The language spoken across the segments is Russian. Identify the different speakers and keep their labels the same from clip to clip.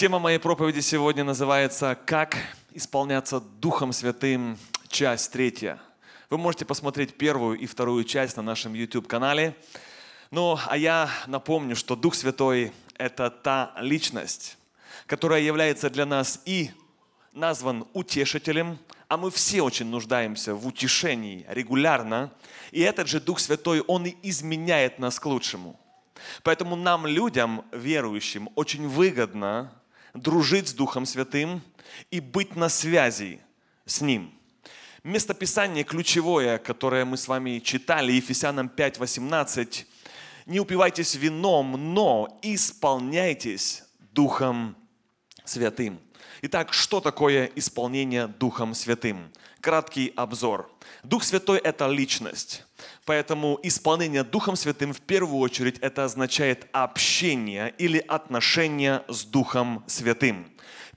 Speaker 1: Тема моей проповеди сегодня называется «Как исполняться Духом Святым. Часть третья». Вы можете посмотреть первую и вторую часть на нашем YouTube-канале. Ну, а я напомню, что Дух Святой – это та личность, которая является для нас и назван утешителем, а мы все очень нуждаемся в утешении регулярно. И этот же Дух Святой, Он и изменяет нас к лучшему. Поэтому нам, людям, верующим, очень выгодно дружить с Духом Святым и быть на связи с Ним. Местописание ключевое, которое мы с вами читали, Ефесянам 5:18, «Не упивайтесь вином, но исполняйтесь Духом Святым». Итак, что такое исполнение Духом Святым? Краткий обзор. Дух Святой – это личность. Поэтому исполнение Духом Святым в первую очередь это означает общение или отношение с Духом Святым.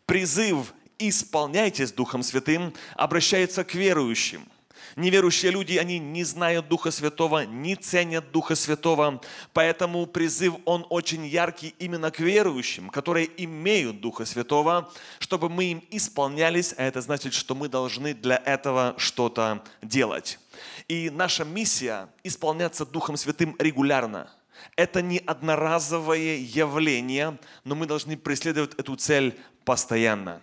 Speaker 1: Призыв «исполняйтесь Духом Святым» обращается к верующим. Неверующие люди, они не знают Духа Святого, не ценят Духа Святого, поэтому призыв, он очень яркий именно к верующим, которые имеют Духа Святого, чтобы мы им исполнялись, а это значит, что мы должны для этого что-то делать. И наша миссия – исполняться Духом Святым регулярно. Это не одноразовое явление, но мы должны преследовать эту цель постоянно.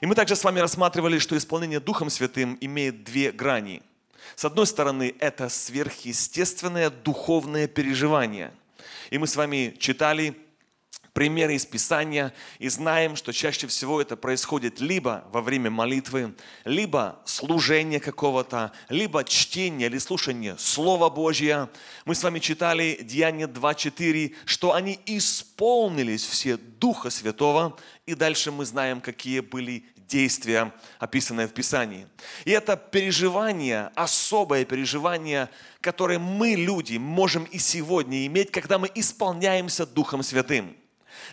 Speaker 1: И мы также с вами рассматривали, что исполнение Духом Святым имеет две грани. С одной стороны, это сверхъестественное духовное переживание. И мы с вами читали примеры из Писания и знаем, что чаще всего это происходит либо во время молитвы, либо служения какого-то, либо чтения или слушания Слова Божьего. Мы с вами читали Деяние 2.4, что они исполнились все Духа Святого, и дальше мы знаем, какие были действия, описанные в Писании. И это переживание, особое переживание, которое мы, люди, можем и сегодня иметь, когда мы исполняемся Духом Святым.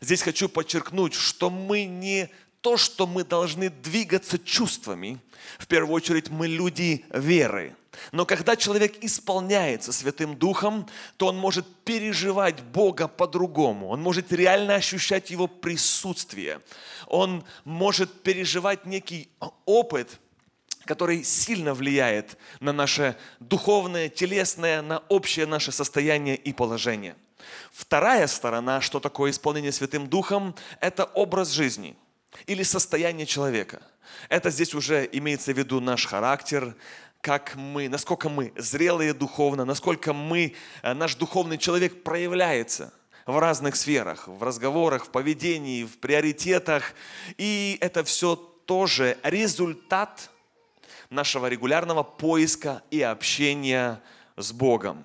Speaker 1: Здесь хочу подчеркнуть, что мы не то, что мы должны двигаться чувствами. В первую очередь мы люди веры. Но когда человек исполняется Святым Духом, то он может переживать Бога по-другому. Он может реально ощущать Его присутствие. Он может переживать некий опыт, который сильно влияет на наше духовное, телесное, на общее наше состояние и положение. Вторая сторона, что такое исполнение Святым Духом, это образ жизни или состояние человека. Это здесь уже имеется в виду наш характер, как мы, насколько мы зрелые духовно, насколько мы, э, наш духовный человек проявляется в разных сферах, в разговорах, в поведении, в приоритетах. И это все тоже результат нашего регулярного поиска и общения с Богом.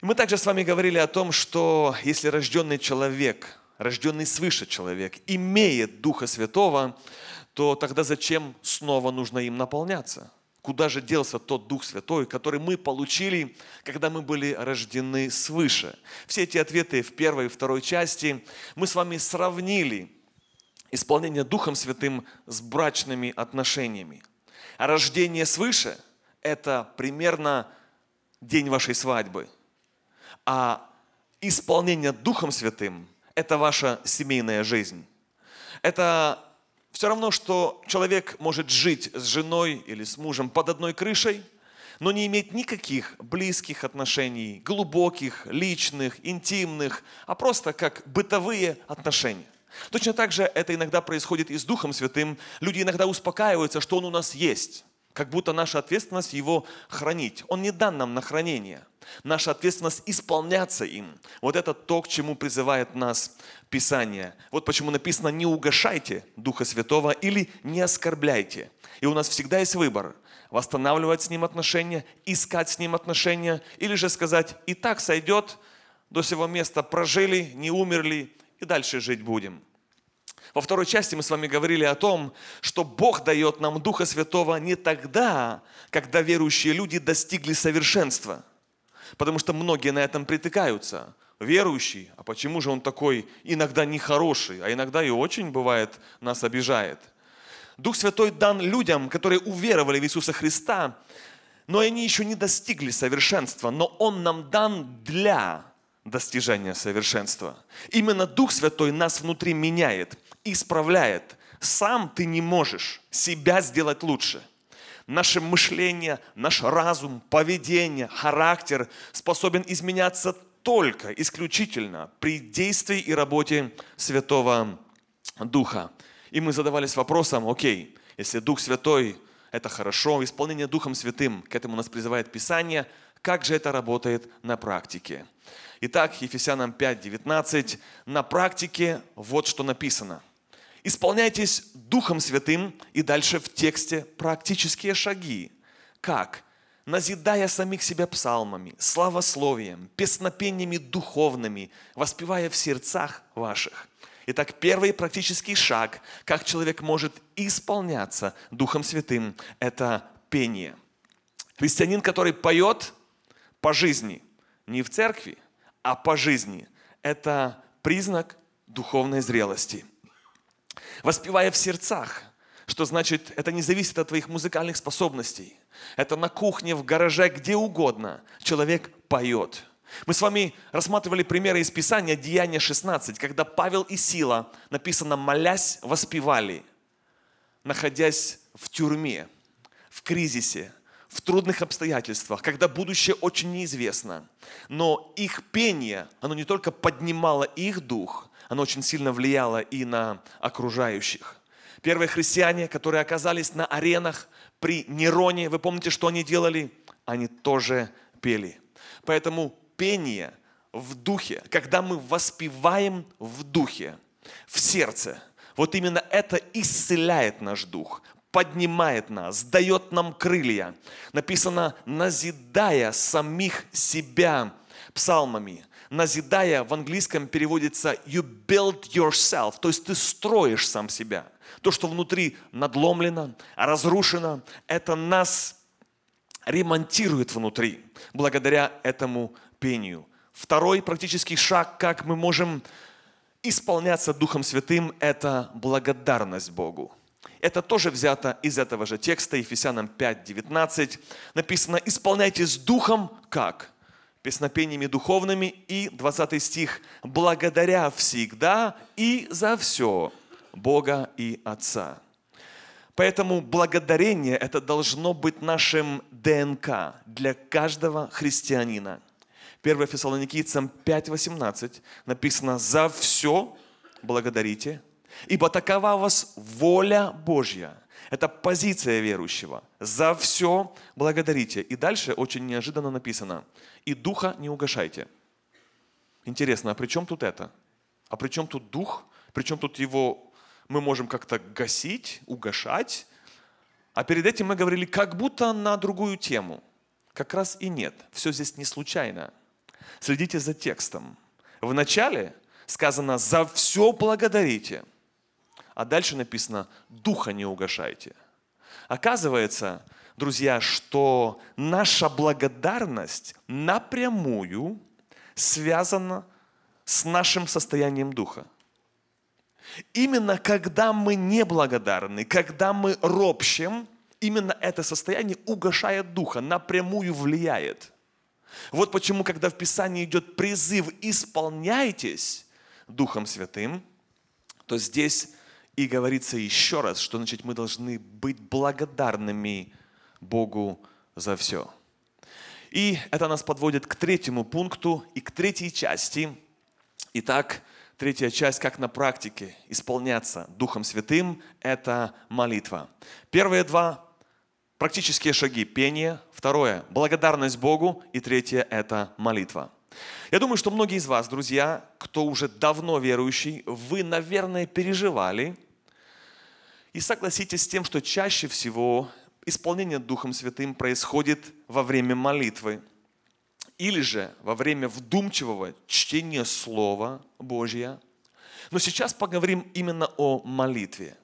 Speaker 1: Мы также с вами говорили о том, что если рожденный человек, рожденный свыше человек, имеет Духа Святого, то тогда зачем снова нужно им наполняться? Куда же делся тот Дух Святой, который мы получили, когда мы были рождены свыше? Все эти ответы в первой и второй части мы с вами сравнили исполнение Духом Святым с брачными отношениями. А рождение свыше – это примерно день вашей свадьбы – а исполнение Духом Святым – это ваша семейная жизнь. Это все равно, что человек может жить с женой или с мужем под одной крышей, но не иметь никаких близких отношений, глубоких, личных, интимных, а просто как бытовые отношения. Точно так же это иногда происходит и с Духом Святым. Люди иногда успокаиваются, что Он у нас есть как будто наша ответственность его хранить. Он не дан нам на хранение. Наша ответственность исполняться им. Вот это то, к чему призывает нас Писание. Вот почему написано «не угошайте Духа Святого» или «не оскорбляйте». И у нас всегда есть выбор – восстанавливать с Ним отношения, искать с Ним отношения, или же сказать «и так сойдет, до сего места прожили, не умерли, и дальше жить будем». Во второй части мы с вами говорили о том, что Бог дает нам Духа Святого не тогда, когда верующие люди достигли совершенства. Потому что многие на этом притыкаются. Верующий, а почему же он такой иногда нехороший, а иногда и очень бывает нас обижает. Дух Святой дан людям, которые уверовали в Иисуса Христа, но они еще не достигли совершенства, но Он нам дан для достижения совершенства. Именно Дух Святой нас внутри меняет исправляет. Сам ты не можешь себя сделать лучше. Наше мышление, наш разум, поведение, характер способен изменяться только, исключительно при действии и работе Святого Духа. И мы задавались вопросом, окей, если Дух Святой – это хорошо, исполнение Духом Святым, к этому нас призывает Писание, как же это работает на практике? Итак, Ефесянам 5:19 на практике вот что написано. Исполняйтесь Духом Святым и дальше в тексте практические шаги. Как? Назидая самих себя псалмами, славословием, песнопениями духовными, воспевая в сердцах ваших. Итак, первый практический шаг, как человек может исполняться Духом Святым, это пение. Христианин, который поет по жизни, не в церкви, а по жизни. Это признак духовной зрелости. Воспевая в сердцах, что значит, это не зависит от твоих музыкальных способностей. Это на кухне, в гараже, где угодно человек поет. Мы с вами рассматривали примеры из Писания, Деяния 16, когда Павел и Сила, написано, молясь, воспевали, находясь в тюрьме, в кризисе, в трудных обстоятельствах, когда будущее очень неизвестно. Но их пение, оно не только поднимало их дух, оно очень сильно влияло и на окружающих. Первые христиане, которые оказались на аренах при Нероне, вы помните, что они делали? Они тоже пели. Поэтому пение в духе, когда мы воспеваем в духе, в сердце, вот именно это исцеляет наш дух, поднимает нас, дает нам крылья. Написано, назидая самих себя псалмами. Назидая в английском переводится you build yourself, то есть ты строишь сам себя. То, что внутри надломлено, разрушено, это нас ремонтирует внутри, благодаря этому пению. Второй практический шаг, как мы можем исполняться Духом Святым, это благодарность Богу. Это тоже взято из этого же текста, Ефесянам 5, 19. Написано, исполняйтесь духом как? Песнопениями духовными. И 20 стих, благодаря всегда и за все Бога и Отца. Поэтому благодарение это должно быть нашим ДНК для каждого христианина. 1 Фессалоникийцам 5.18 написано «За все благодарите, Ибо такова вас воля Божья. Это позиция верующего. За все благодарите. И дальше очень неожиданно написано. И духа не угашайте. Интересно, а при чем тут это? А при чем тут дух? При чем тут его мы можем как-то гасить, угашать? А перед этим мы говорили как будто на другую тему. Как раз и нет. Все здесь не случайно. Следите за текстом. В начале сказано «за все благодарите». А дальше написано, духа не угашайте. Оказывается, друзья, что наша благодарность напрямую связана с нашим состоянием духа. Именно когда мы неблагодарны, когда мы ропщем, именно это состояние угошает духа, напрямую влияет. Вот почему, когда в Писании идет призыв «исполняйтесь Духом Святым», то здесь и говорится еще раз, что значит мы должны быть благодарными Богу за все. И это нас подводит к третьему пункту и к третьей части. Итак, третья часть, как на практике исполняться Духом Святым, это молитва. Первые два практические шаги – пение. Второе – благодарность Богу. И третье – это молитва. Я думаю, что многие из вас, друзья, кто уже давно верующий, вы, наверное, переживали и согласитесь с тем, что чаще всего исполнение Духом Святым происходит во время молитвы или же во время вдумчивого чтения Слова Божьего. Но сейчас поговорим именно о молитве.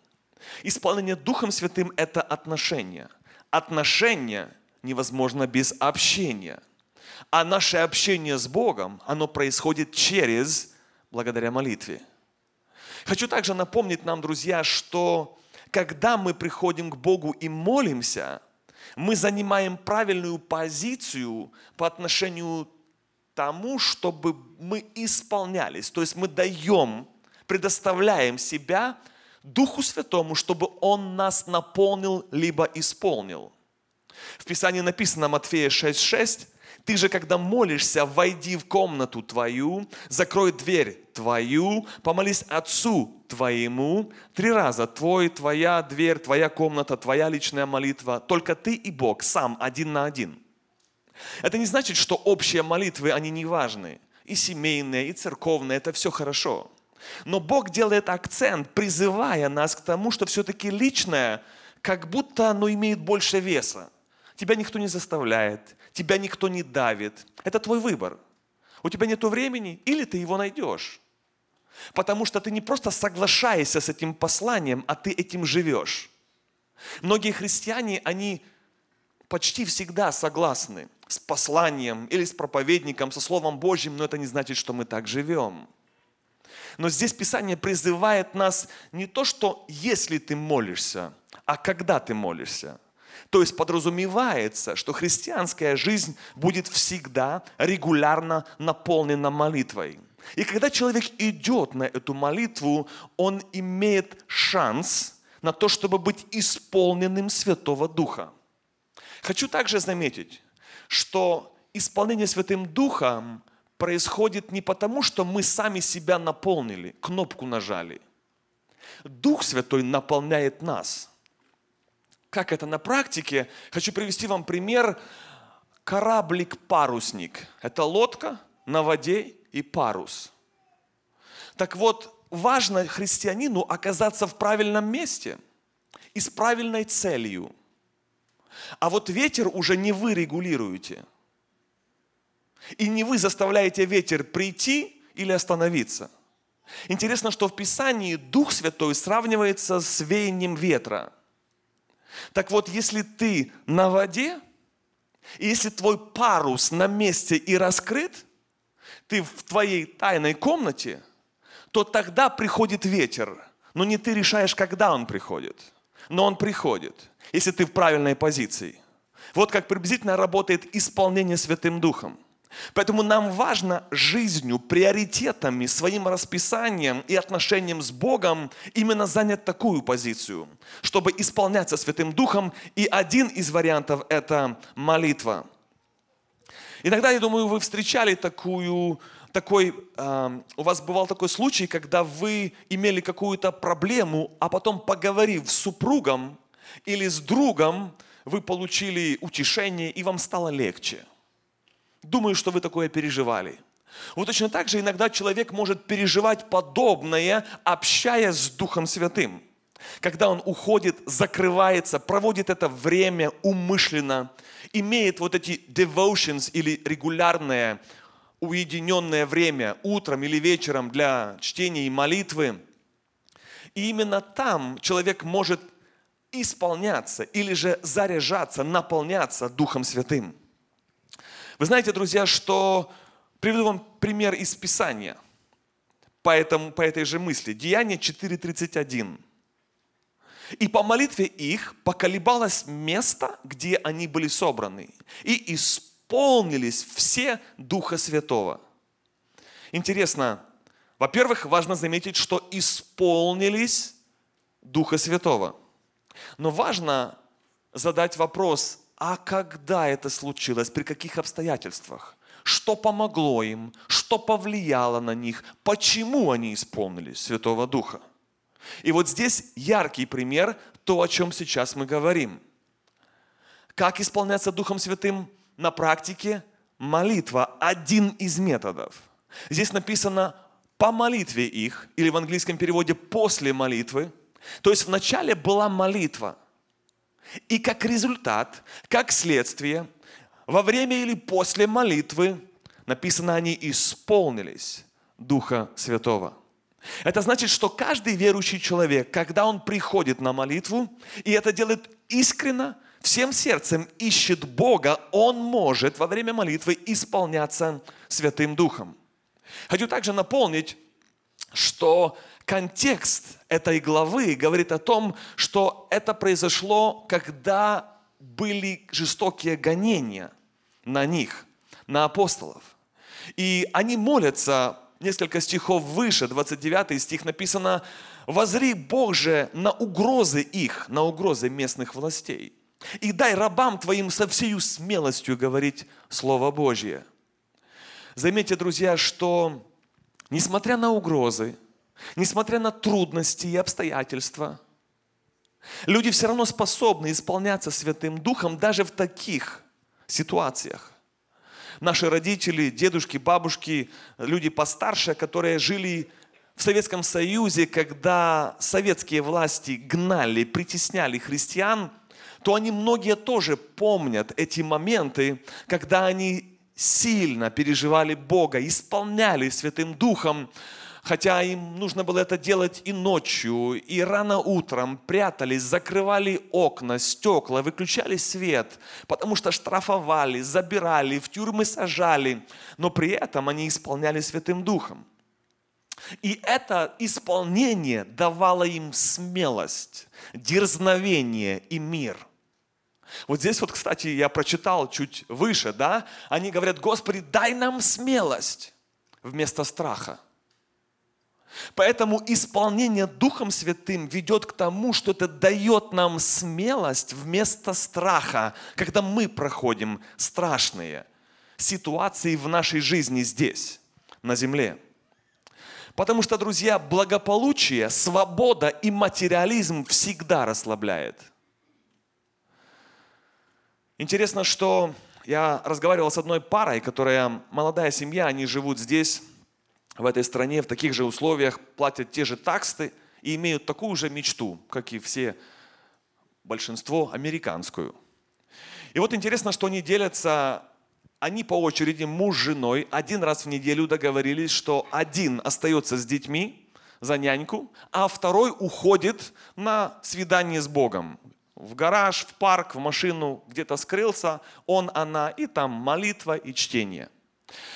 Speaker 1: Исполнение Духом Святым – это отношение. Отношение невозможно без общения. А наше общение с Богом, оно происходит через, благодаря молитве. Хочу также напомнить нам, друзья, что когда мы приходим к Богу и молимся, мы занимаем правильную позицию по отношению тому, чтобы мы исполнялись. То есть мы даем, предоставляем себя Духу Святому, чтобы Он нас наполнил, либо исполнил. В Писании написано Матфея 6,6 ты же, когда молишься, войди в комнату твою, закрой дверь твою, помолись Отцу твоему. Три раза. Твой, твоя дверь, твоя комната, твоя личная молитва. Только ты и Бог, сам, один на один. Это не значит, что общие молитвы, они не важны. И семейные, и церковные, это все хорошо. Но Бог делает акцент, призывая нас к тому, что все-таки личное, как будто оно имеет больше веса. Тебя никто не заставляет, тебя никто не давит. Это твой выбор. У тебя нет времени, или ты его найдешь. Потому что ты не просто соглашаешься с этим посланием, а ты этим живешь. Многие христиане, они почти всегда согласны с посланием или с проповедником, со Словом Божьим, но это не значит, что мы так живем. Но здесь Писание призывает нас не то, что если ты молишься, а когда ты молишься. То есть подразумевается, что христианская жизнь будет всегда регулярно наполнена молитвой. И когда человек идет на эту молитву, он имеет шанс на то, чтобы быть исполненным Святого Духа. Хочу также заметить, что исполнение Святым Духом происходит не потому, что мы сами себя наполнили, кнопку нажали. Дух Святой наполняет нас – как это на практике? Хочу привести вам пример. Кораблик-парусник. Это лодка на воде и парус. Так вот, важно христианину оказаться в правильном месте и с правильной целью. А вот ветер уже не вы регулируете. И не вы заставляете ветер прийти или остановиться. Интересно, что в Писании Дух Святой сравнивается с веянием ветра – так вот, если ты на воде, и если твой парус на месте и раскрыт, ты в твоей тайной комнате, то тогда приходит ветер. Но не ты решаешь, когда он приходит. Но он приходит, если ты в правильной позиции. Вот как приблизительно работает исполнение Святым Духом – Поэтому нам важно жизнью, приоритетами, своим расписанием и отношением с Богом именно занять такую позицию, чтобы исполняться Святым Духом. И один из вариантов – это молитва. Иногда, я думаю, вы встречали такую, такой, э, у вас бывал такой случай, когда вы имели какую-то проблему, а потом поговорив с супругом или с другом, вы получили утешение и вам стало легче – Думаю, что вы такое переживали. Вот точно так же иногда человек может переживать подобное, общаясь с Духом Святым. Когда он уходит, закрывается, проводит это время умышленно, имеет вот эти devotions или регулярное уединенное время утром или вечером для чтения и молитвы. И именно там человек может исполняться или же заряжаться, наполняться Духом Святым. Вы знаете, друзья, что приведу вам пример из Писания по, этому, по этой же мысли. Деяние 4.31. И по молитве их поколебалось место, где они были собраны. И исполнились все Духа Святого. Интересно, во-первых, важно заметить, что исполнились Духа Святого. Но важно задать вопрос, а когда это случилось, при каких обстоятельствах, что помогло им, что повлияло на них, почему они исполнились Святого Духа. И вот здесь яркий пример, то, о чем сейчас мы говорим. Как исполняться Духом Святым на практике? Молитва – один из методов. Здесь написано «по молитве их», или в английском переводе «после молитвы». То есть вначале была молитва – и как результат, как следствие, во время или после молитвы, написано, они исполнились Духа Святого. Это значит, что каждый верующий человек, когда он приходит на молитву, и это делает искренно, всем сердцем ищет Бога, он может во время молитвы исполняться Святым Духом. Хочу также наполнить, что контекст этой главы говорит о том, что это произошло, когда были жестокие гонения на них, на апостолов. И они молятся, несколько стихов выше, 29 стих написано, Возри, Бог же, на угрозы их, на угрозы местных властей. И дай рабам твоим со всею смелостью говорить Слово Божье. Заметьте, друзья, что несмотря на угрозы, несмотря на трудности и обстоятельства, люди все равно способны исполняться Святым Духом даже в таких ситуациях. Наши родители, дедушки, бабушки, люди постарше, которые жили в Советском Союзе, когда советские власти гнали, притесняли христиан, то они многие тоже помнят эти моменты, когда они сильно переживали Бога, исполняли Святым Духом, хотя им нужно было это делать и ночью, и рано утром, прятались, закрывали окна, стекла, выключали свет, потому что штрафовали, забирали, в тюрьмы сажали, но при этом они исполняли Святым Духом. И это исполнение давало им смелость, дерзновение и мир. Вот здесь вот, кстати, я прочитал чуть выше, да, они говорят, Господи, дай нам смелость вместо страха. Поэтому исполнение Духом Святым ведет к тому, что это дает нам смелость вместо страха, когда мы проходим страшные ситуации в нашей жизни здесь, на земле. Потому что, друзья, благополучие, свобода и материализм всегда расслабляет. Интересно, что я разговаривал с одной парой, которая молодая семья, они живут здесь, в этой стране, в таких же условиях, платят те же таксы и имеют такую же мечту, как и все, большинство, американскую. И вот интересно, что они делятся, они по очереди, муж с женой, один раз в неделю договорились, что один остается с детьми за няньку, а второй уходит на свидание с Богом в гараж, в парк, в машину, где-то скрылся, он, она, и там молитва и чтение.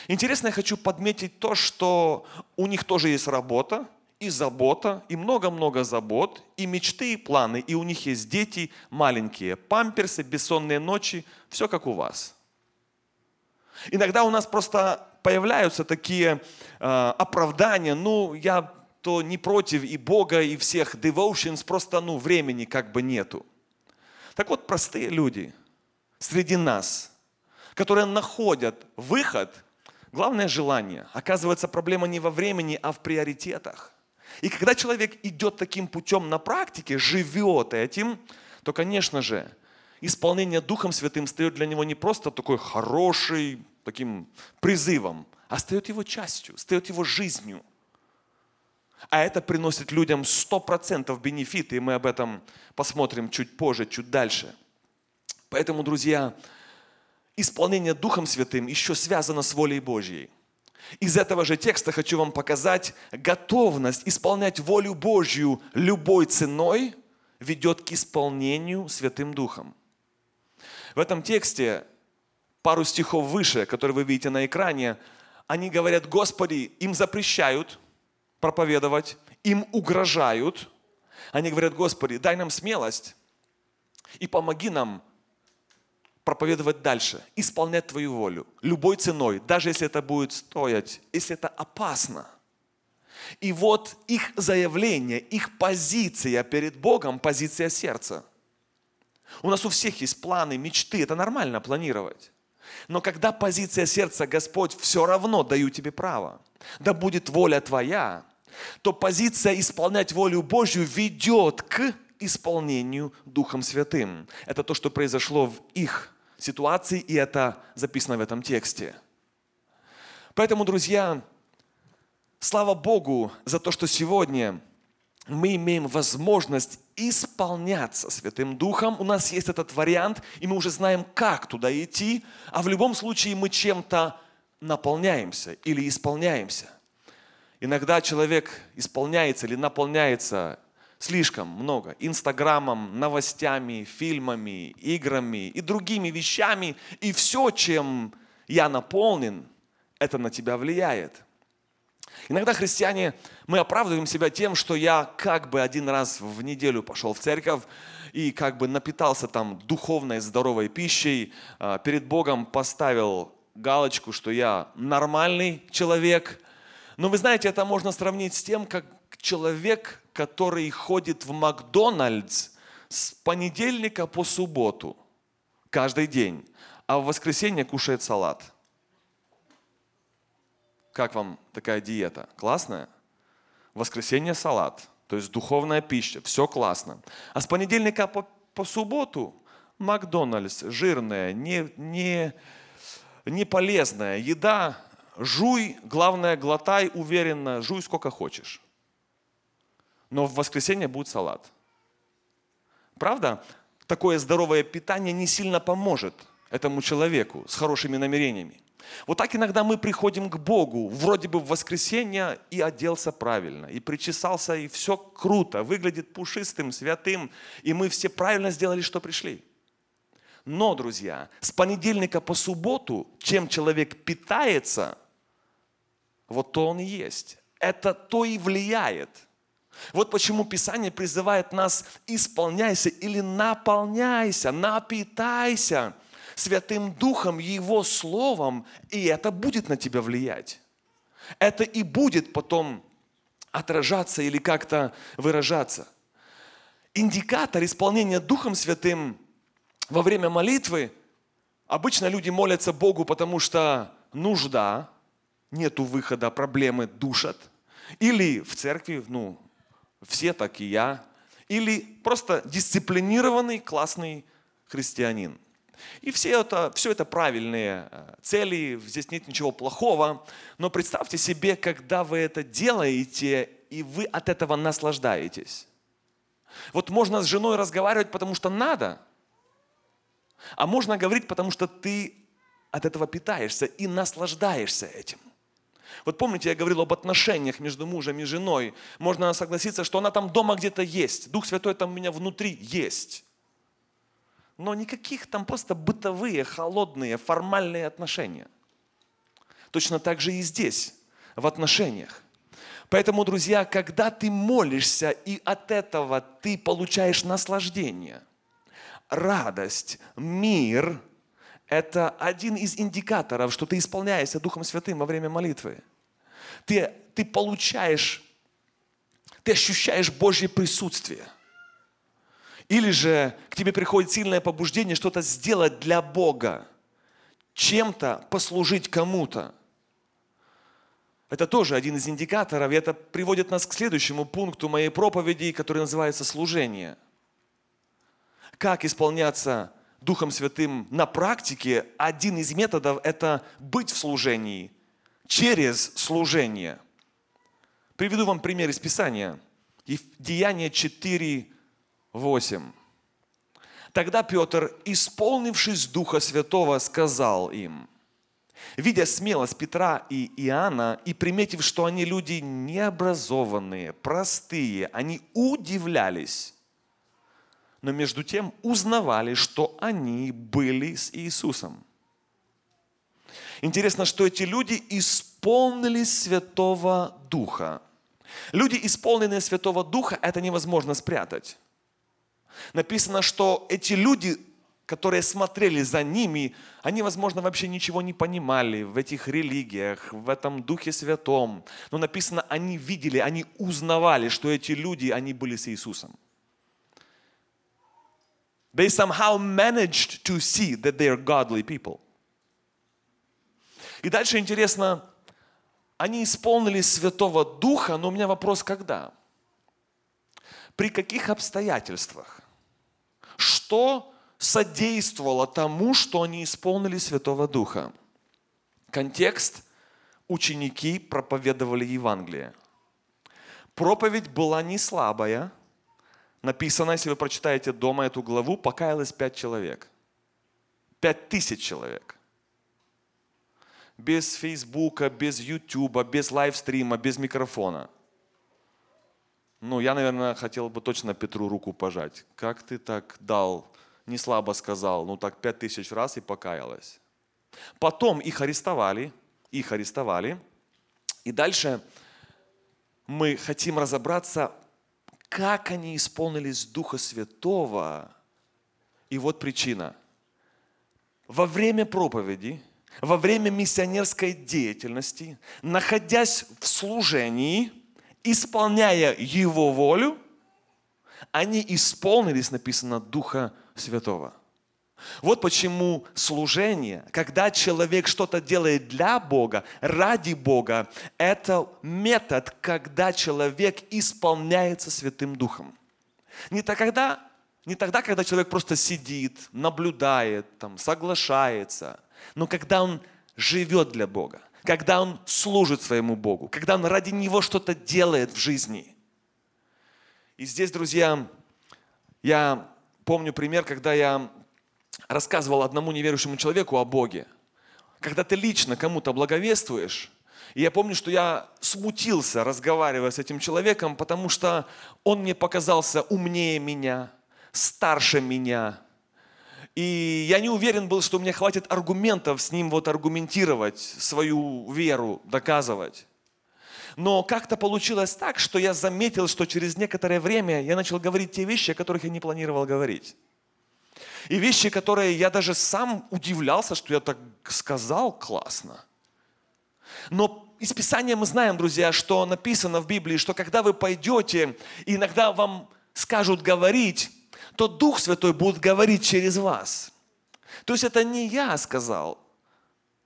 Speaker 1: Интересно, я хочу подметить то, что у них тоже есть работа, и забота, и много-много забот, и мечты, и планы, и у них есть дети маленькие, памперсы, бессонные ночи, все как у вас. Иногда у нас просто появляются такие э, оправдания, ну, я то не против и Бога, и всех devotions, просто, ну, времени как бы нету. Так вот, простые люди среди нас, которые находят выход, главное желание. Оказывается, проблема не во времени, а в приоритетах. И когда человек идет таким путем на практике, живет этим, то, конечно же, исполнение Духом Святым стает для него не просто такой хороший, таким призывом, а стает его частью, стает его жизнью. А это приносит людям 100% бенефиты, и мы об этом посмотрим чуть позже, чуть дальше. Поэтому, друзья, исполнение Духом Святым еще связано с волей Божьей. Из этого же текста хочу вам показать готовность исполнять волю Божью любой ценой ведет к исполнению Святым Духом. В этом тексте пару стихов выше, которые вы видите на экране, они говорят, Господи, им запрещают проповедовать, им угрожают. Они говорят, Господи, дай нам смелость и помоги нам проповедовать дальше, исполнять Твою волю, любой ценой, даже если это будет стоить, если это опасно. И вот их заявление, их позиция перед Богом, позиция сердца. У нас у всех есть планы, мечты, это нормально планировать. Но когда позиция сердца, Господь, все равно даю тебе право, да будет воля Твоя, то позиция исполнять волю Божью ведет к исполнению Духом Святым. Это то, что произошло в их ситуации, и это записано в этом тексте. Поэтому, друзья, слава Богу за то, что сегодня мы имеем возможность исполняться Святым Духом. У нас есть этот вариант, и мы уже знаем, как туда идти, а в любом случае мы чем-то наполняемся или исполняемся – Иногда человек исполняется или наполняется слишком много инстаграмом, новостями, фильмами, играми и другими вещами. И все, чем я наполнен, это на тебя влияет. Иногда христиане, мы оправдываем себя тем, что я как бы один раз в неделю пошел в церковь и как бы напитался там духовной здоровой пищей, а, перед Богом поставил галочку, что я нормальный человек – но вы знаете, это можно сравнить с тем, как человек который ходит в Макдональдс с понедельника по субботу каждый день, а в воскресенье кушает салат. Как вам такая диета? Классная? Воскресенье салат, то есть духовная пища, все классно. А с понедельника по, по субботу Макдональдс, жирная, не, не, не полезная еда, жуй, главное, глотай уверенно, жуй сколько хочешь. Но в воскресенье будет салат. Правда? Такое здоровое питание не сильно поможет этому человеку с хорошими намерениями. Вот так иногда мы приходим к Богу, вроде бы в воскресенье и оделся правильно, и причесался, и все круто, выглядит пушистым, святым, и мы все правильно сделали, что пришли. Но, друзья, с понедельника по субботу, чем человек питается, вот то он и есть. Это то и влияет. Вот почему Писание призывает нас исполняйся или наполняйся, напитайся Святым Духом, Его Словом, и это будет на тебя влиять. Это и будет потом отражаться или как-то выражаться. Индикатор исполнения Духом Святым во время молитвы, обычно люди молятся Богу, потому что нужда, нету выхода, проблемы душат. Или в церкви, ну, все так и я. Или просто дисциплинированный, классный христианин. И все это, все это правильные э, цели, здесь нет ничего плохого. Но представьте себе, когда вы это делаете, и вы от этого наслаждаетесь. Вот можно с женой разговаривать, потому что надо – а можно говорить, потому что ты от этого питаешься и наслаждаешься этим. Вот помните, я говорил об отношениях между мужем и женой. Можно согласиться, что она там дома где-то есть. Дух Святой там у меня внутри есть. Но никаких там просто бытовые, холодные, формальные отношения. Точно так же и здесь, в отношениях. Поэтому, друзья, когда ты молишься, и от этого ты получаешь наслаждение – радость, мир – это один из индикаторов, что ты исполняешься Духом Святым во время молитвы. Ты, ты получаешь, ты ощущаешь Божье присутствие. Или же к тебе приходит сильное побуждение что-то сделать для Бога, чем-то послужить кому-то. Это тоже один из индикаторов, и это приводит нас к следующему пункту моей проповеди, который называется «служение» как исполняться Духом Святым на практике, один из методов – это быть в служении, через служение. Приведу вам пример из Писания. Деяние 4, 8. Тогда Петр, исполнившись Духа Святого, сказал им, видя смелость Петра и Иоанна и приметив, что они люди необразованные, простые, они удивлялись но между тем узнавали, что они были с Иисусом. Интересно, что эти люди исполнились Святого Духа. Люди, исполненные Святого Духа, это невозможно спрятать. Написано, что эти люди, которые смотрели за ними, они, возможно, вообще ничего не понимали в этих религиях, в этом Духе Святом. Но написано, они видели, они узнавали, что эти люди, они были с Иисусом. They somehow managed to see that they are godly people. И дальше интересно, они исполнились Святого Духа, но у меня вопрос, когда? При каких обстоятельствах? Что содействовало тому, что они исполнили Святого Духа? Контекст – ученики проповедовали Евангелие. Проповедь была не слабая – написано, если вы прочитаете дома эту главу, покаялось пять человек. Пять тысяч человек. Без Фейсбука, без Ютуба, без лайвстрима, без микрофона. Ну, я, наверное, хотел бы точно Петру руку пожать. Как ты так дал, не слабо сказал, ну так пять тысяч раз и покаялась. Потом их арестовали, их арестовали. И дальше мы хотим разобраться, как они исполнились Духа Святого. И вот причина. Во время проповеди, во время миссионерской деятельности, находясь в служении, исполняя Его волю, они исполнились, написано, Духа Святого. Вот почему служение, когда человек что-то делает для Бога, ради Бога, это метод, когда человек исполняется Святым Духом. Не тогда, не тогда, когда человек просто сидит, наблюдает, там, соглашается, но когда он живет для Бога, когда он служит своему Богу, когда он ради Него что-то делает в жизни. И здесь, друзья, я помню пример, когда я рассказывал одному неверующему человеку о Боге. Когда ты лично кому-то благовествуешь, и я помню, что я смутился, разговаривая с этим человеком, потому что он мне показался умнее меня, старше меня. И я не уверен был, что меня хватит аргументов с ним вот аргументировать свою веру, доказывать. Но как-то получилось так, что я заметил, что через некоторое время я начал говорить те вещи, о которых я не планировал говорить. И вещи, которые я даже сам удивлялся, что я так сказал классно. Но из Писания мы знаем, друзья, что написано в Библии, что когда вы пойдете, иногда вам скажут говорить, то Дух Святой будет говорить через вас. То есть это не я сказал,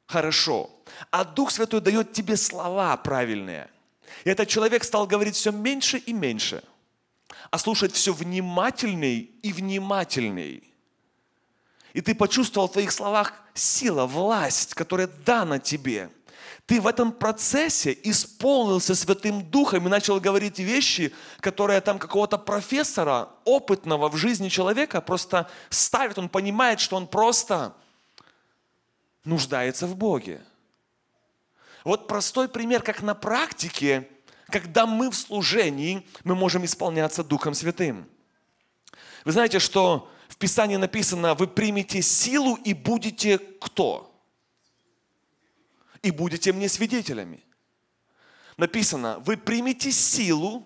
Speaker 1: хорошо, а Дух Святой дает тебе слова правильные. И этот человек стал говорить все меньше и меньше, а слушать все внимательней и внимательней. И ты почувствовал в твоих словах сила, власть, которая дана тебе. Ты в этом процессе исполнился Святым Духом и начал говорить вещи, которые там какого-то профессора, опытного в жизни человека, просто ставит. Он понимает, что он просто нуждается в Боге. Вот простой пример, как на практике, когда мы в служении, мы можем исполняться Духом Святым. Вы знаете, что в Писании написано, вы примете силу и будете кто? И будете мне свидетелями. Написано, вы примете силу,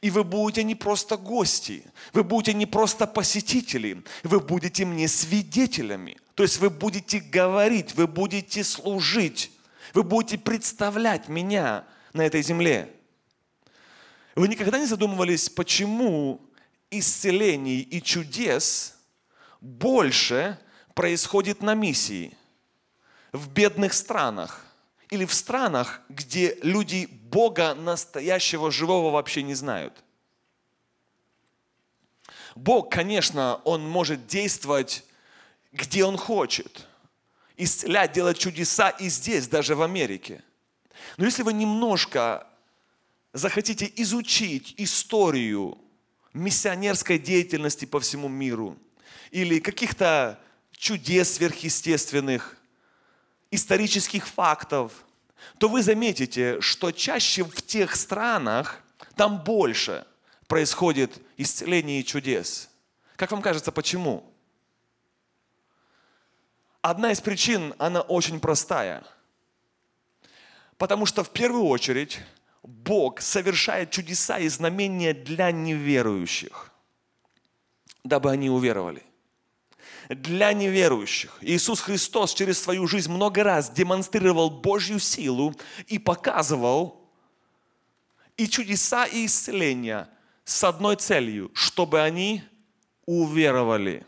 Speaker 1: и вы будете не просто гости, вы будете не просто посетители, вы будете мне свидетелями. То есть вы будете говорить, вы будете служить, вы будете представлять меня на этой земле. Вы никогда не задумывались, почему исцелений и чудес больше происходит на миссии, в бедных странах или в странах, где люди Бога настоящего, живого вообще не знают. Бог, конечно, Он может действовать, где Он хочет. Исцелять, делать чудеса и здесь, даже в Америке. Но если вы немножко захотите изучить историю миссионерской деятельности по всему миру или каких-то чудес сверхъестественных, исторических фактов, то вы заметите, что чаще в тех странах там больше происходит исцеление и чудес. Как вам кажется, почему? Одна из причин, она очень простая. Потому что в первую очередь Бог совершает чудеса и знамения для неверующих, дабы они уверовали. Для неверующих. Иисус Христос через свою жизнь много раз демонстрировал Божью силу и показывал и чудеса, и исцеления с одной целью, чтобы они уверовали.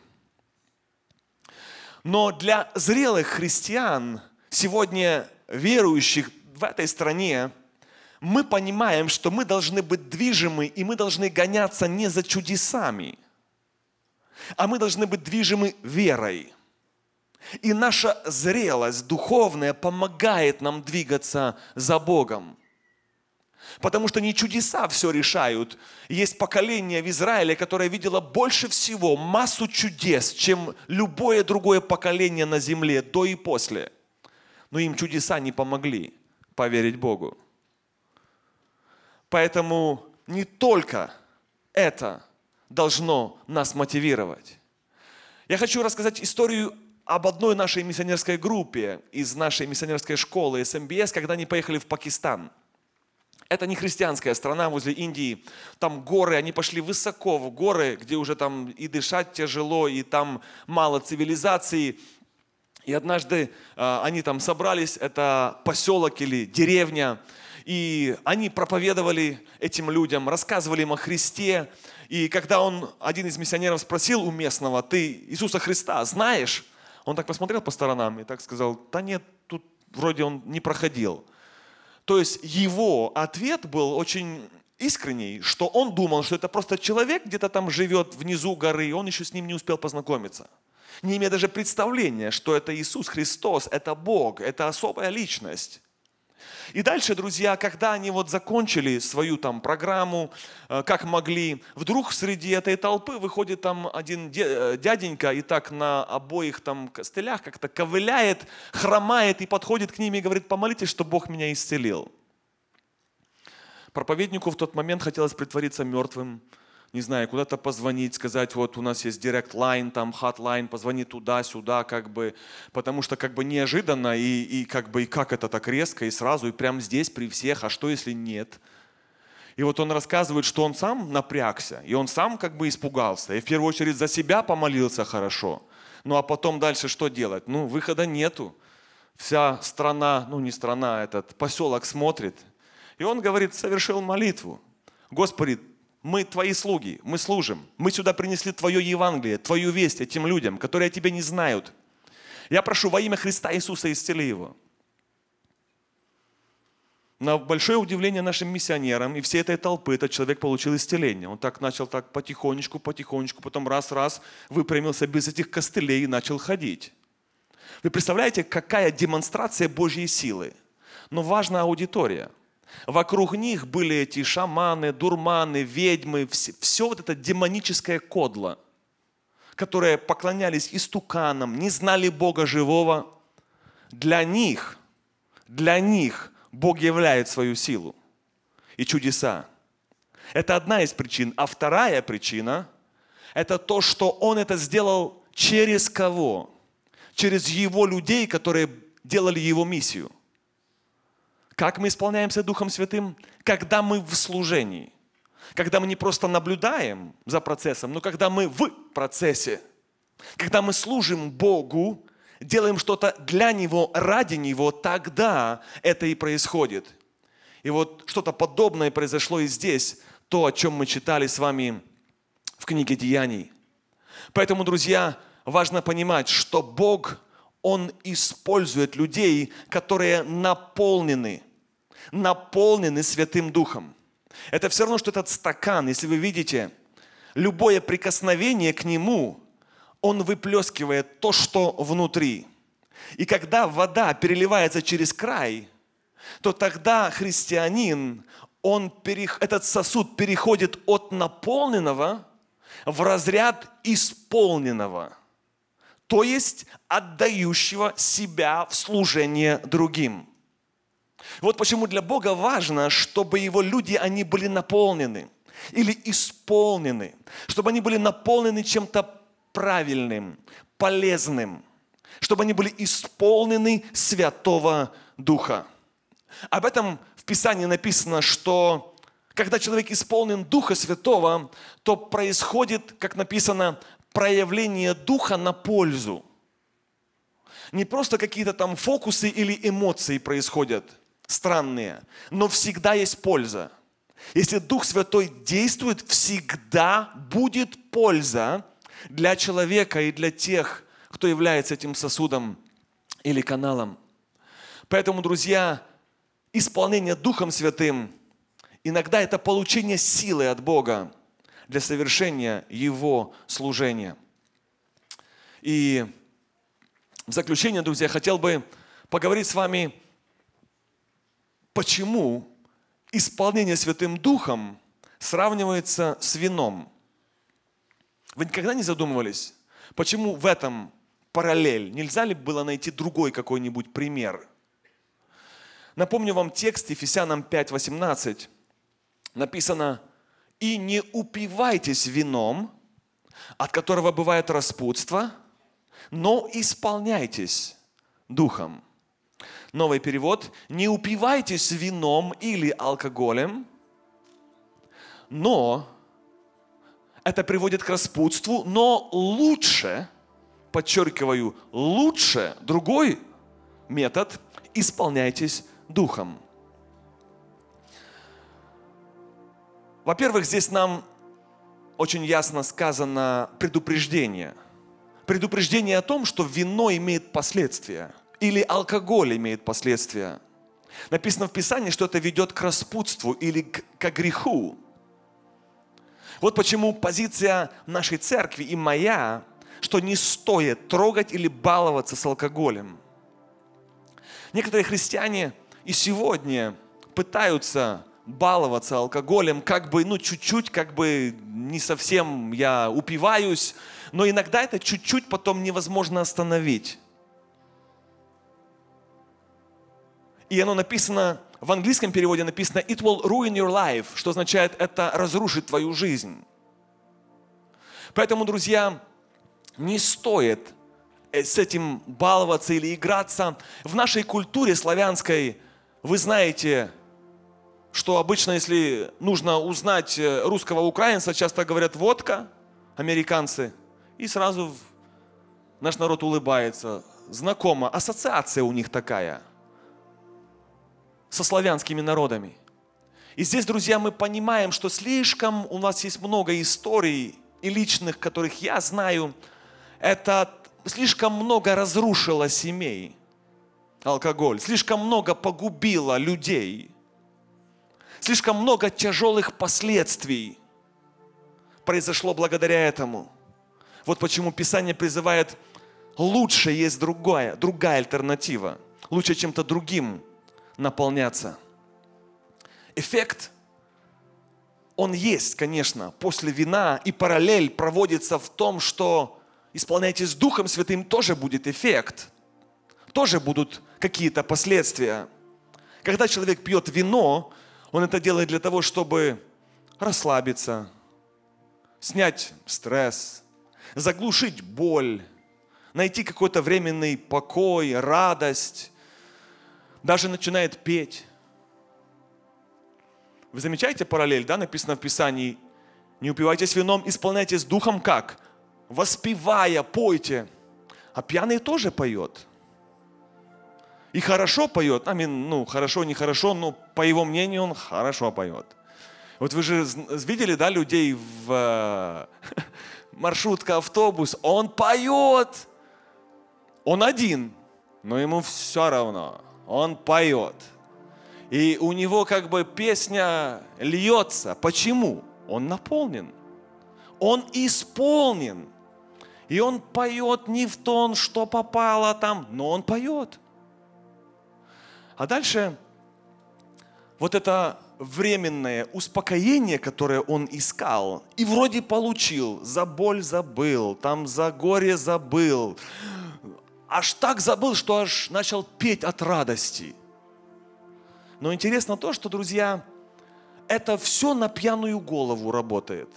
Speaker 1: Но для зрелых христиан, сегодня верующих в этой стране, мы понимаем, что мы должны быть движимы, и мы должны гоняться не за чудесами, а мы должны быть движимы верой. И наша зрелость духовная помогает нам двигаться за Богом. Потому что не чудеса все решают. Есть поколение в Израиле, которое видело больше всего массу чудес, чем любое другое поколение на земле до и после. Но им чудеса не помогли поверить Богу. Поэтому не только это должно нас мотивировать. Я хочу рассказать историю об одной нашей миссионерской группе из нашей миссионерской школы СМБС, когда они поехали в Пакистан. Это не христианская страна возле Индии. Там горы, они пошли высоко в горы, где уже там и дышать тяжело, и там мало цивилизации. И однажды э, они там собрались, это поселок или деревня, и они проповедовали этим людям, рассказывали им о Христе. И когда он, один из миссионеров спросил у местного, ты Иисуса Христа знаешь? Он так посмотрел по сторонам и так сказал, да нет, тут вроде он не проходил. То есть его ответ был очень искренний, что он думал, что это просто человек где-то там живет внизу горы, и он еще с ним не успел познакомиться. Не имея даже представления, что это Иисус Христос, это Бог, это особая личность. И дальше, друзья, когда они вот закончили свою там программу, э, как могли, вдруг среди этой толпы выходит там один э, дяденька и так на обоих там костылях как-то ковыляет, хромает и подходит к ним и говорит, помолитесь, что Бог меня исцелил. Проповеднику в тот момент хотелось притвориться мертвым, не знаю, куда-то позвонить, сказать, вот у нас есть direct line, там hotline, позвони туда-сюда, как бы, потому что как бы неожиданно и, и как бы и как это так резко и сразу, и прямо здесь при всех, а что если нет? И вот он рассказывает, что он сам напрягся, и он сам как бы испугался, и в первую очередь за себя помолился хорошо. Ну а потом дальше что делать? Ну, выхода нету. Вся страна, ну не страна, этот поселок смотрит. И он говорит, совершил молитву. Господи, мы твои слуги, мы служим. Мы сюда принесли твое Евангелие, твою весть этим людям, которые тебя не знают. Я прошу во имя Христа Иисуса исцели его. На большое удивление нашим миссионерам и всей этой толпы этот человек получил исцеление. Он так начал так потихонечку, потихонечку, потом раз-раз выпрямился без этих костылей и начал ходить. Вы представляете, какая демонстрация Божьей силы? Но важна аудитория – Вокруг них были эти шаманы, дурманы, ведьмы, все, все вот это демоническое кодло, которые поклонялись истуканам, не знали Бога живого. Для них, для них Бог являет свою силу и чудеса. Это одна из причин. А вторая причина – это то, что Он это сделал через кого? Через Его людей, которые делали Его миссию – как мы исполняемся Духом Святым? Когда мы в служении. Когда мы не просто наблюдаем за процессом, но когда мы в процессе. Когда мы служим Богу, делаем что-то для Него, ради Него, тогда это и происходит. И вот что-то подобное произошло и здесь, то, о чем мы читали с вами в книге Деяний. Поэтому, друзья, важно понимать, что Бог он использует людей, которые наполнены, наполнены Святым Духом. Это все равно, что этот стакан, если вы видите, любое прикосновение к нему, он выплескивает то, что внутри. И когда вода переливается через край, то тогда христианин, он, этот сосуд переходит от наполненного в разряд исполненного – то есть отдающего себя в служение другим. Вот почему для Бога важно, чтобы его люди, они были наполнены или исполнены, чтобы они были наполнены чем-то правильным, полезным, чтобы они были исполнены Святого Духа. Об этом в Писании написано, что когда человек исполнен Духа Святого, то происходит, как написано, проявление духа на пользу. Не просто какие-то там фокусы или эмоции происходят странные, но всегда есть польза. Если Дух Святой действует, всегда будет польза для человека и для тех, кто является этим сосудом или каналом. Поэтому, друзья, исполнение Духом Святым иногда это получение силы от Бога для совершения Его служения. И в заключение, друзья, хотел бы поговорить с вами, почему исполнение Святым Духом сравнивается с вином. Вы никогда не задумывались, почему в этом параллель? Нельзя ли было найти другой какой-нибудь пример? Напомню вам текст Ефесянам 5.18. Написано – и не упивайтесь вином, от которого бывает распутство, но исполняйтесь духом. Новый перевод. Не упивайтесь вином или алкоголем, но это приводит к распутству, но лучше, подчеркиваю, лучше, другой метод, исполняйтесь духом. Во-первых, здесь нам очень ясно сказано предупреждение. Предупреждение о том, что вино имеет последствия или алкоголь имеет последствия. Написано в Писании, что это ведет к распутству или к, к греху. Вот почему позиция нашей церкви и моя, что не стоит трогать или баловаться с алкоголем. Некоторые христиане и сегодня пытаются баловаться алкоголем, как бы, ну, чуть-чуть, как бы не совсем я упиваюсь, но иногда это чуть-чуть потом невозможно остановить. И оно написано, в английском переводе написано «It will ruin your life», что означает «это разрушит твою жизнь». Поэтому, друзья, не стоит э, с этим баловаться или играться. В нашей культуре славянской, вы знаете, что обычно, если нужно узнать э, русского украинца, часто говорят «водка», американцы, и сразу наш народ улыбается. Знакомо, ассоциация у них такая со славянскими народами. И здесь, друзья, мы понимаем, что слишком у нас есть много историй и личных, которых я знаю, это слишком много разрушило семей алкоголь, слишком много погубило людей – Слишком много тяжелых последствий произошло благодаря этому. Вот почему Писание призывает, лучше есть другая, другая альтернатива. Лучше чем-то другим наполняться. Эффект, он есть, конечно, после вина, и параллель проводится в том, что исполняйтесь Духом Святым, тоже будет эффект, тоже будут какие-то последствия. Когда человек пьет вино, он это делает для того, чтобы расслабиться, снять стресс, заглушить боль, найти какой-то временный покой, радость. Даже начинает петь. Вы замечаете параллель, да, написано в Писании? Не упивайтесь вином, исполняйтесь духом как? Воспевая, пойте. А пьяный тоже поет и хорошо поет, mean, ну, хорошо, нехорошо, но по его мнению он хорошо поет. Вот вы же видели, да, людей в э, маршрутка, автобус, он поет, он один, но ему все равно, он поет. И у него как бы песня льется. Почему? Он наполнен. Он исполнен. И он поет не в тон, что попало там, но он поет. А дальше вот это временное успокоение, которое он искал, и вроде получил, за боль забыл, там за горе забыл, аж так забыл, что аж начал петь от радости. Но интересно то, что, друзья, это все на пьяную голову работает.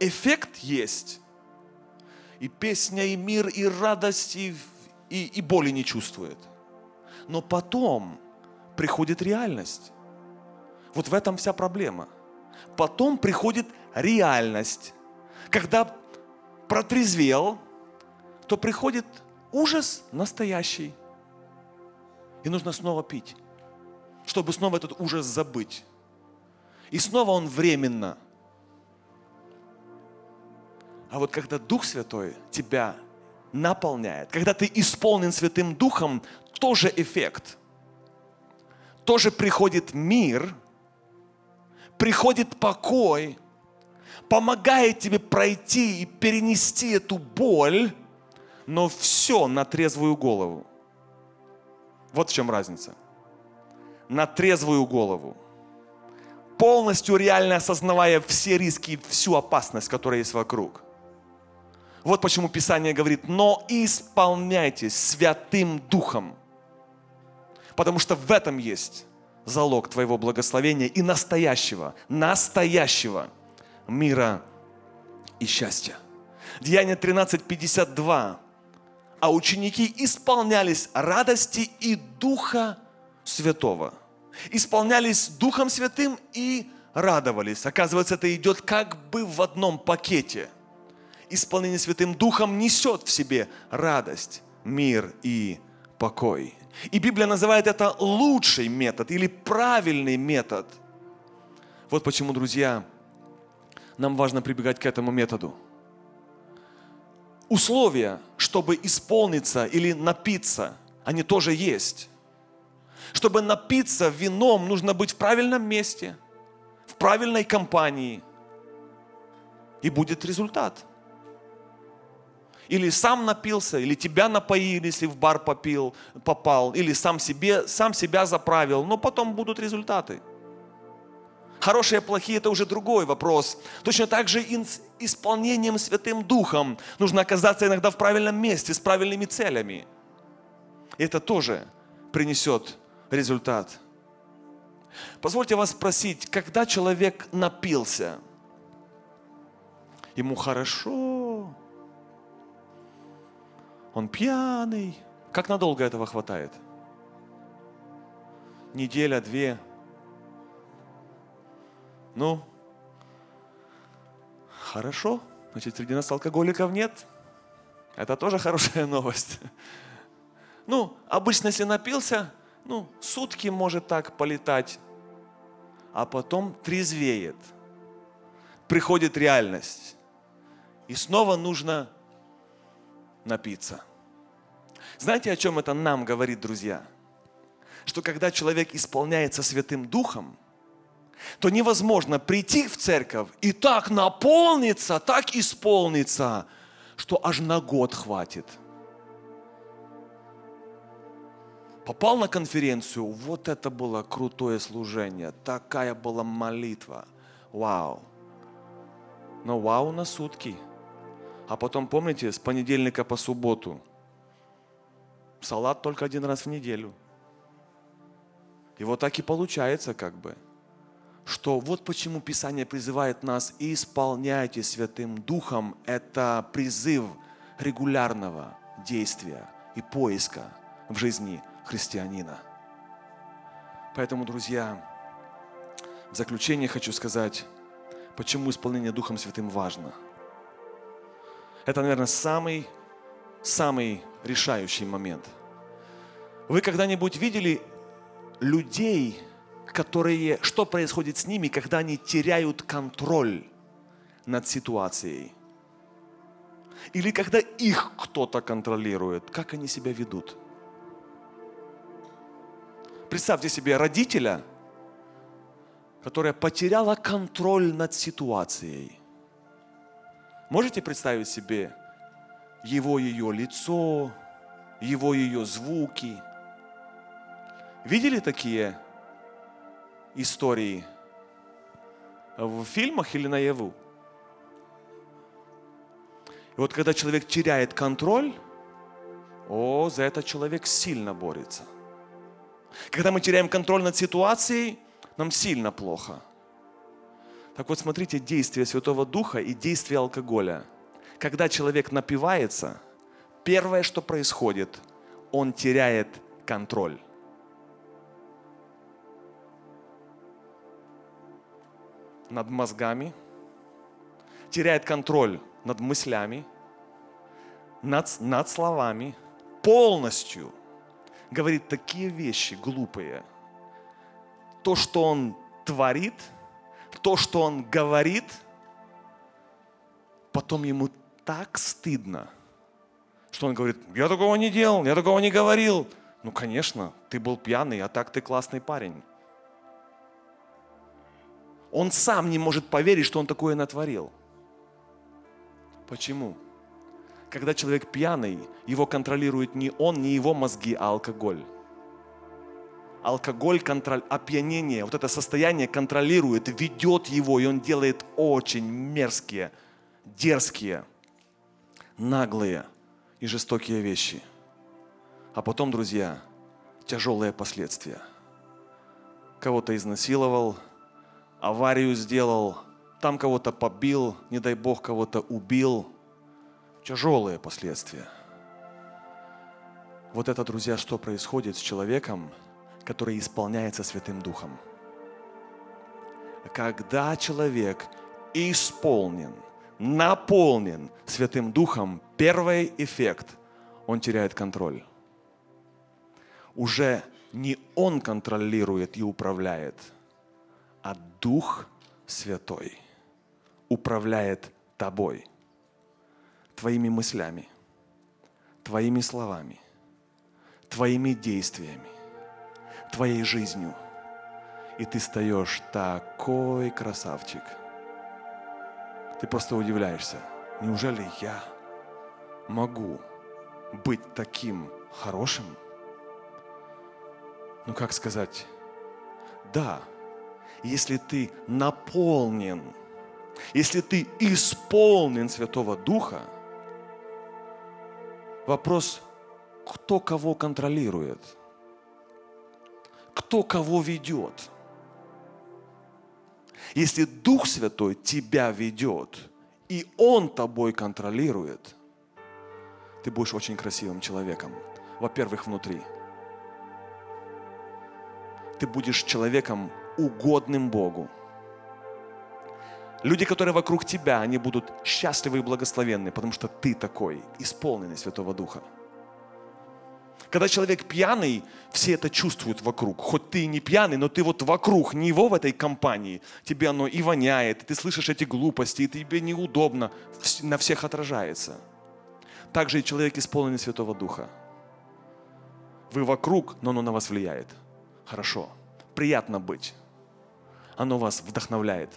Speaker 1: Эффект есть. И песня, и мир, и радость, и, и, и боли не чувствует – но потом приходит реальность. Вот в этом вся проблема. Потом приходит реальность. Когда протрезвел, то приходит ужас настоящий. И нужно снова пить, чтобы снова этот ужас забыть. И снова он временно. А вот когда Дух Святой тебя наполняет, когда ты исполнен Святым Духом, тоже эффект. Тоже приходит мир, приходит покой, помогает тебе пройти и перенести эту боль, но все на трезвую голову. Вот в чем разница. На трезвую голову. Полностью реально осознавая все риски и всю опасность, которая есть вокруг. Вот почему Писание говорит, но исполняйтесь Святым Духом – Потому что в этом есть залог твоего благословения и настоящего, настоящего мира и счастья. Деяние 13.52. А ученики исполнялись радости и Духа Святого. Исполнялись Духом Святым и радовались. Оказывается, это идет как бы в одном пакете. Исполнение Святым Духом несет в себе радость, мир и покой. И Библия называет это лучший метод или правильный метод. Вот почему, друзья, нам важно прибегать к этому методу. Условия, чтобы исполниться или напиться, они тоже есть. Чтобы напиться вином, нужно быть в правильном месте, в правильной компании. И будет результат. Или сам напился, или тебя напоили, если в бар попил, попал, или сам, себе, сам себя заправил, но потом будут результаты. Хорошие, плохие – это уже другой вопрос. Точно так же и исполнением Святым Духом нужно оказаться иногда в правильном месте, с правильными целями. И это тоже принесет результат. Позвольте вас спросить, когда человек напился, ему хорошо, он пьяный, как надолго этого хватает? Неделя, две. Ну, хорошо, значит, среди нас алкоголиков нет. Это тоже хорошая новость. Ну, обычно, если напился, ну, сутки может так полетать, а потом трезвеет. Приходит реальность. И снова нужно напиться. Знаете, о чем это нам говорит, друзья? Что когда человек исполняется Святым Духом, то невозможно прийти в церковь и так наполниться, так исполниться, что аж на год хватит – попал на конференцию, вот это было крутое служение, такая была молитва. Вау. Но вау на сутки. А потом, помните, с понедельника по субботу салат только один раз в неделю. И вот так и получается как бы, что вот почему Писание призывает нас исполняйте Святым Духом. Это призыв регулярного действия и поиска в жизни христианина. Поэтому, друзья, в заключение хочу сказать, почему исполнение Духом Святым важно. Это, наверное, самый, самый решающий момент. Вы когда-нибудь видели людей, которые, что происходит с ними, когда они теряют контроль над ситуацией? Или когда их кто-то контролирует, как они себя ведут? Представьте себе родителя, которая потеряла контроль над ситуацией. Можете представить себе его ее лицо, его ее звуки? Видели такие истории в фильмах или наяву? И вот когда человек теряет контроль, о, за это человек сильно борется. Когда мы теряем контроль над ситуацией, нам сильно плохо. Так вот, смотрите действие Святого Духа и действие алкоголя. Когда человек напивается, первое, что происходит, он теряет контроль. над мозгами, теряет контроль над мыслями, над, над словами, полностью – говорит такие вещи глупые. То, что он творит, то, что он говорит, потом ему так стыдно, что он говорит, я такого не делал, я такого не говорил. Ну, конечно, ты был пьяный, а так ты классный парень. Он сам не может поверить, что он такое натворил. Почему? когда человек пьяный, его контролирует не он, не его мозги, а алкоголь. Алкоголь, контроль, опьянение, вот это состояние контролирует, ведет его, и он делает очень мерзкие, дерзкие, наглые и жестокие вещи. А потом, друзья, тяжелые последствия. Кого-то изнасиловал, аварию сделал, там кого-то побил, не дай бог кого-то убил – тяжелые последствия. Вот это, друзья, что происходит с человеком, который исполняется Святым Духом. Когда человек исполнен, наполнен Святым Духом, первый эффект – он теряет контроль. Уже не он контролирует и управляет, а Дух Святой. управляет тобой, твоими мыслями, твоими словами, твоими действиями, твоей жизнью. И ты стаешь такой красавчик. Ты просто удивляешься. Неужели я могу быть таким хорошим? Ну как сказать? Да, если ты наполнен, если ты исполнен Святого Духа, вопрос, кто кого контролирует, кто кого ведет. Если Дух Святой тебя ведет, и Он тобой контролирует, ты будешь очень красивым человеком. Во-первых, внутри. Ты будешь человеком угодным Богу. Люди, которые вокруг тебя, они будут счастливы и благословенны, потому что ты такой, исполненный Святого Духа. Когда человек пьяный, все это чувствуют вокруг. Хоть ты и не пьяный, но ты вот вокруг него в этой компании. Тебе оно и воняет, и ты слышишь эти глупости, и тебе неудобно. На всех отражается. Также и человек, исполненный Святого Духа. Вы вокруг, но оно на вас влияет. Хорошо. Приятно быть оно вас вдохновляет,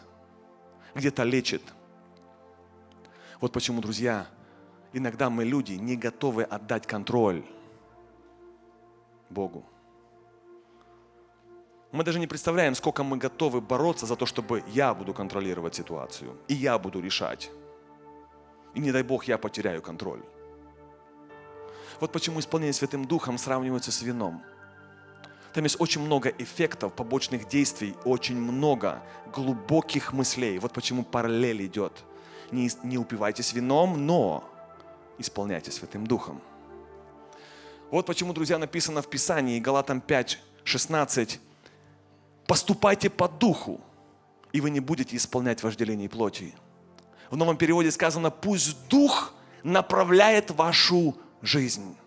Speaker 1: где-то лечит. Вот почему, друзья, иногда мы люди не готовы отдать контроль Богу. Мы даже не представляем, сколько мы готовы бороться за то, чтобы я буду контролировать ситуацию, и я буду решать. И не дай Бог, я потеряю контроль. Вот почему исполнение Святым Духом сравнивается с вином – там есть очень много эффектов, побочных действий, очень много глубоких мыслей. Вот почему параллель идет. Не, не упивайтесь вином, но исполняйте Святым Духом. Вот почему, друзья, написано в Писании, Галатам 5, 16, «Поступайте по духу, и вы не будете исполнять вожделение плоти». В новом переводе сказано, «Пусть дух направляет вашу жизнь».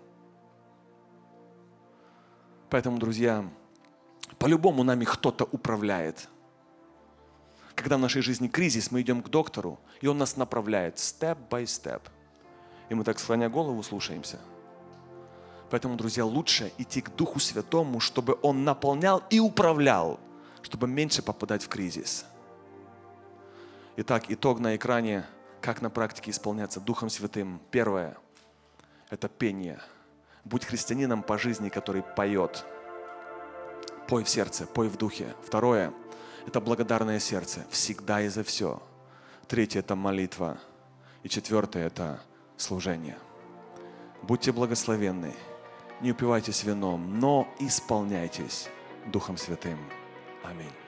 Speaker 1: Поэтому, друзья, по-любому нами кто-то управляет. Когда в нашей жизни кризис, мы идем к доктору, и он нас направляет степ by степ. И мы так, склоня голову, слушаемся. Поэтому, друзья, лучше идти к Духу Святому, чтобы Он наполнял и управлял, чтобы меньше попадать в кризис. Итак, итог на экране, как на практике исполняться Духом Святым. Первое – это пение – Будь христианином по жизни, который поет. Пой в сердце, пой в духе. Второе – это благодарное сердце, всегда и за все. Третье – это молитва. И четвертое – это служение. Будьте благословенны, не упивайтесь вином, но исполняйтесь Духом Святым. Аминь.